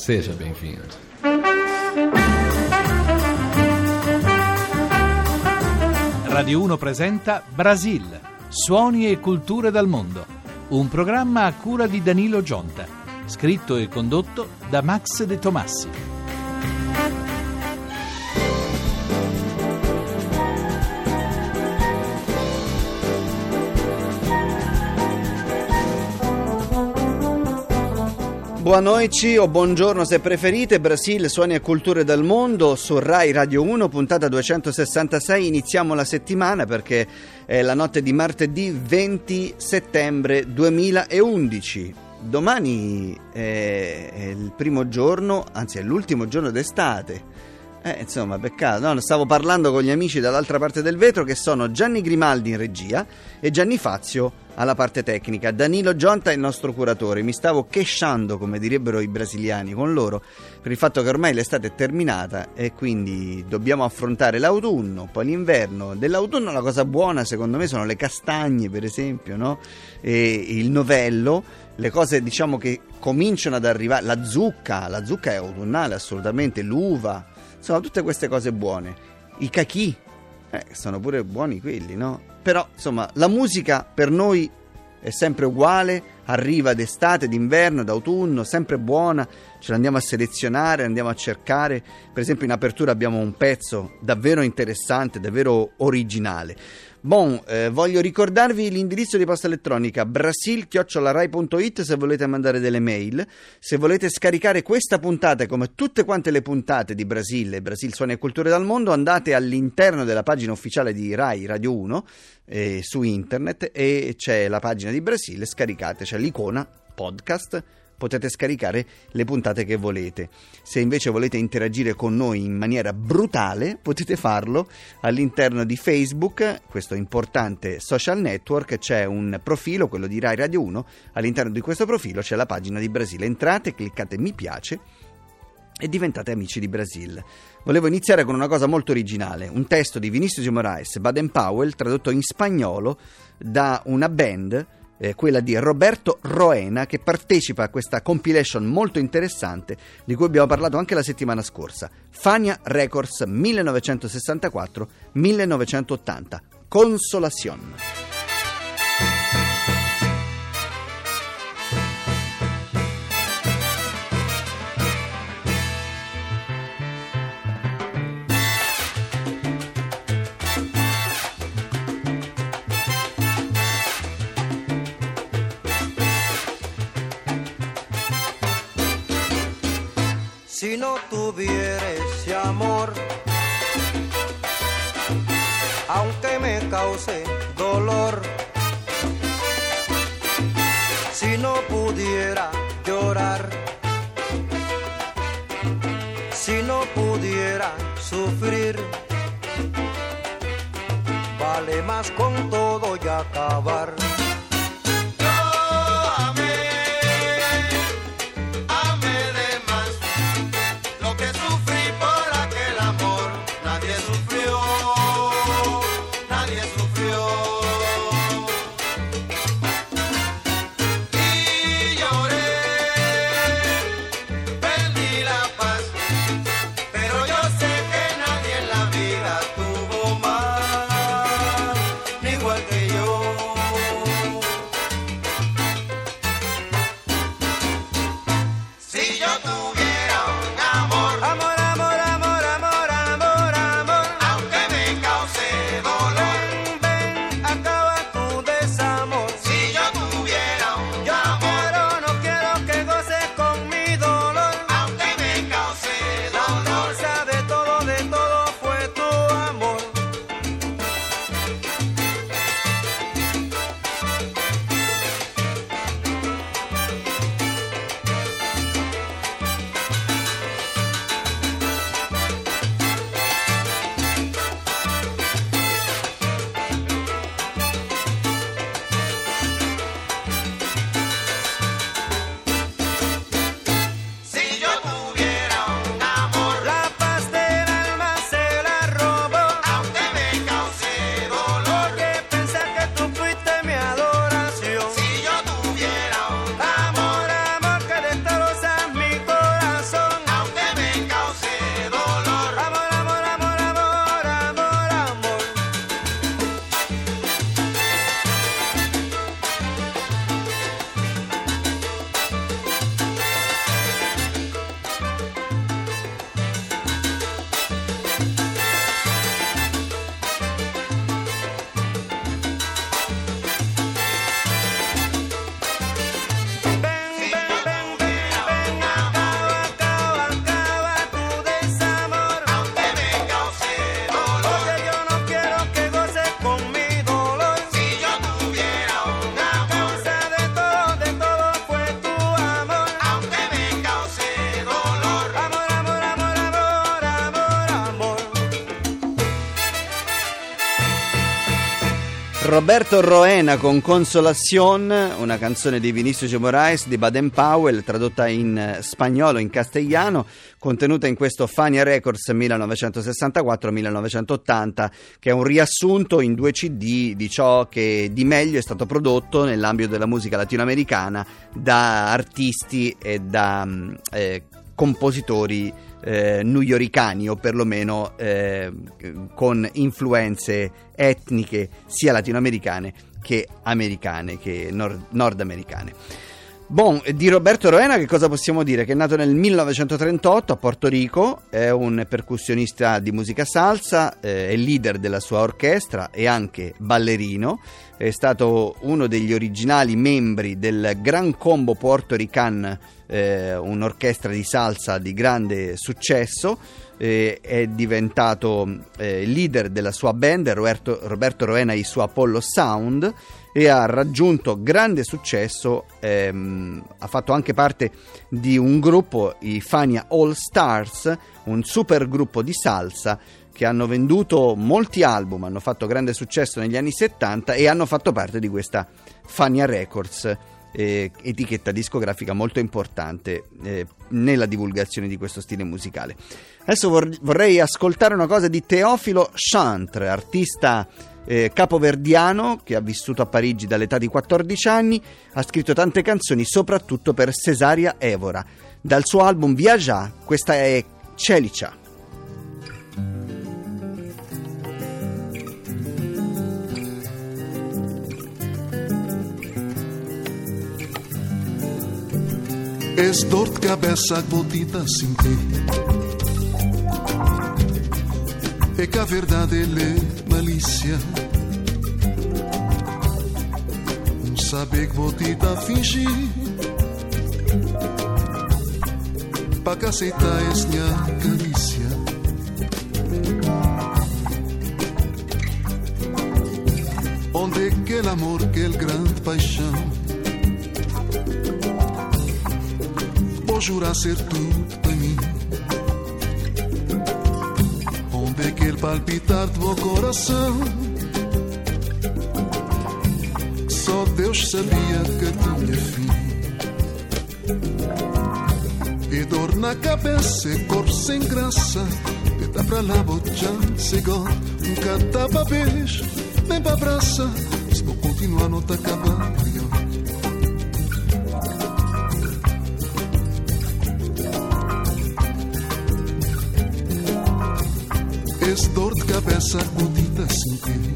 Seja bem-vindo. Radio 1 presenta Brasil, suoni e culture dal mondo. Un programma a cura di Danilo Gionta, scritto e condotto da Max De Tomassi. Boa noite o buongiorno se preferite, Brasile, suoni e culture del mondo su Rai Radio 1, puntata 266. Iniziamo la settimana perché è la notte di martedì 20 settembre 2011. Domani è, il primo giorno, anzi è l'ultimo giorno d'estate. Eh, insomma, peccato. No, stavo parlando con gli amici dall'altra parte del vetro che sono Gianni Grimaldi in regia e Gianni Fazio alla parte tecnica. Danilo Gionta è il nostro curatore. Mi stavo chesciando, come direbbero i brasiliani, con loro per il fatto che ormai l'estate è terminata e quindi dobbiamo affrontare l'autunno, poi l'inverno. Dell'autunno la cosa buona, secondo me, sono le castagne, per esempio, no? Il novello, le cose diciamo che cominciano ad arrivare. La zucca, la zucca è autunnale assolutamente, l'uva, insomma, tutte queste cose buone. I cachì, eh, sono pure buoni quelli, no? Però, insomma, la musica per noi è sempre uguale, arriva d'estate, d'inverno, d'autunno, sempre buona, ce l'andiamo a selezionare, andiamo a cercare. Per esempio in apertura abbiamo un pezzo davvero interessante, davvero originale. Bon, eh, voglio ricordarvi l'indirizzo di posta elettronica brasil-rai.it se volete mandare delle mail, se volete scaricare questa puntata come tutte quante le puntate di Brasile, Brasil Suoni e Culture dal Mondo, andate all'interno della pagina ufficiale di Rai Radio 1 eh, su internet e c'è la pagina di Brasile, scaricate, c'è l'icona podcast potete scaricare le puntate che volete. Se invece volete interagire con noi in maniera brutale, potete farlo all'interno di Facebook, questo importante social network, c'è un profilo, quello di Rai Radio 1, all'interno di questo profilo c'è la pagina di Brasile. Entrate, cliccate mi piace e diventate amici di Brasile. Volevo iniziare con una cosa molto originale, un testo di Vinicius Moraes, Baden Powell, tradotto in spagnolo da una band eh, quella di Roberto Roena che partecipa a questa compilation molto interessante di cui abbiamo parlato anche la settimana scorsa, Fania Records 1964-1980, Consolación. Aunque me cause dolor, si no pudiera llorar, si no pudiera sufrir, vale más con todo y acabar. Roberto Roena con Consolación, una canzone di Vinicius Moraes di Baden Powell, tradotta in eh, spagnolo, in castigliano, contenuta in questo Fania Records 1964-1980, che è un riassunto in due CD di ciò che di meglio è stato prodotto nell'ambito della musica latinoamericana da artisti e da mm, eh, compositori eh, newyoricani o perlomeno eh, con influenze etniche sia latinoamericane che americane, che nord- nordamericane. Bon, di Roberto Roena che cosa possiamo dire? Che è nato nel 1938 a Porto Rico, è un percussionista di musica salsa, eh, è leader della sua orchestra e anche ballerino, è stato uno degli originali membri del Gran Combo Porto Rican, eh, un'orchestra di salsa di grande successo, eh, è diventato eh, leader della sua band, Roberto, Roberto Roena e i suoi Apollo Sound, e ha raggiunto grande successo, ehm, ha fatto anche parte di un gruppo, i Fania All Stars, un super gruppo di salsa che hanno venduto molti album, hanno fatto grande successo negli anni 70 e hanno fatto parte di questa Fania Records. Eh, etichetta discografica molto importante eh, nella divulgazione di questo stile musicale. Adesso vor- vorrei ascoltare una cosa di Teofilo Chantre, artista eh, capoverdiano che ha vissuto a Parigi dall'età di 14 anni, ha scritto tante canzoni soprattutto per Cesaria Evora. Dal suo album Viaggia, questa è Celicia. Es dor de cabeça botita sem e que a verdade é malícia. não Sabe que vou te dar fingir para que aceitar esse minha carícia. Onde é que o amor, que el grande paixão, vou jurar ser tudo aquele palpitar do meu coração? Só Deus sabia que tinha fim. E dor na cabeça, e corpo sem graça. E tá pra lá, botando segura. Um catapa beijo, vem pra abraça. Se vou continuar, não tá acabando. Esse dor de cabeça acudida sem ter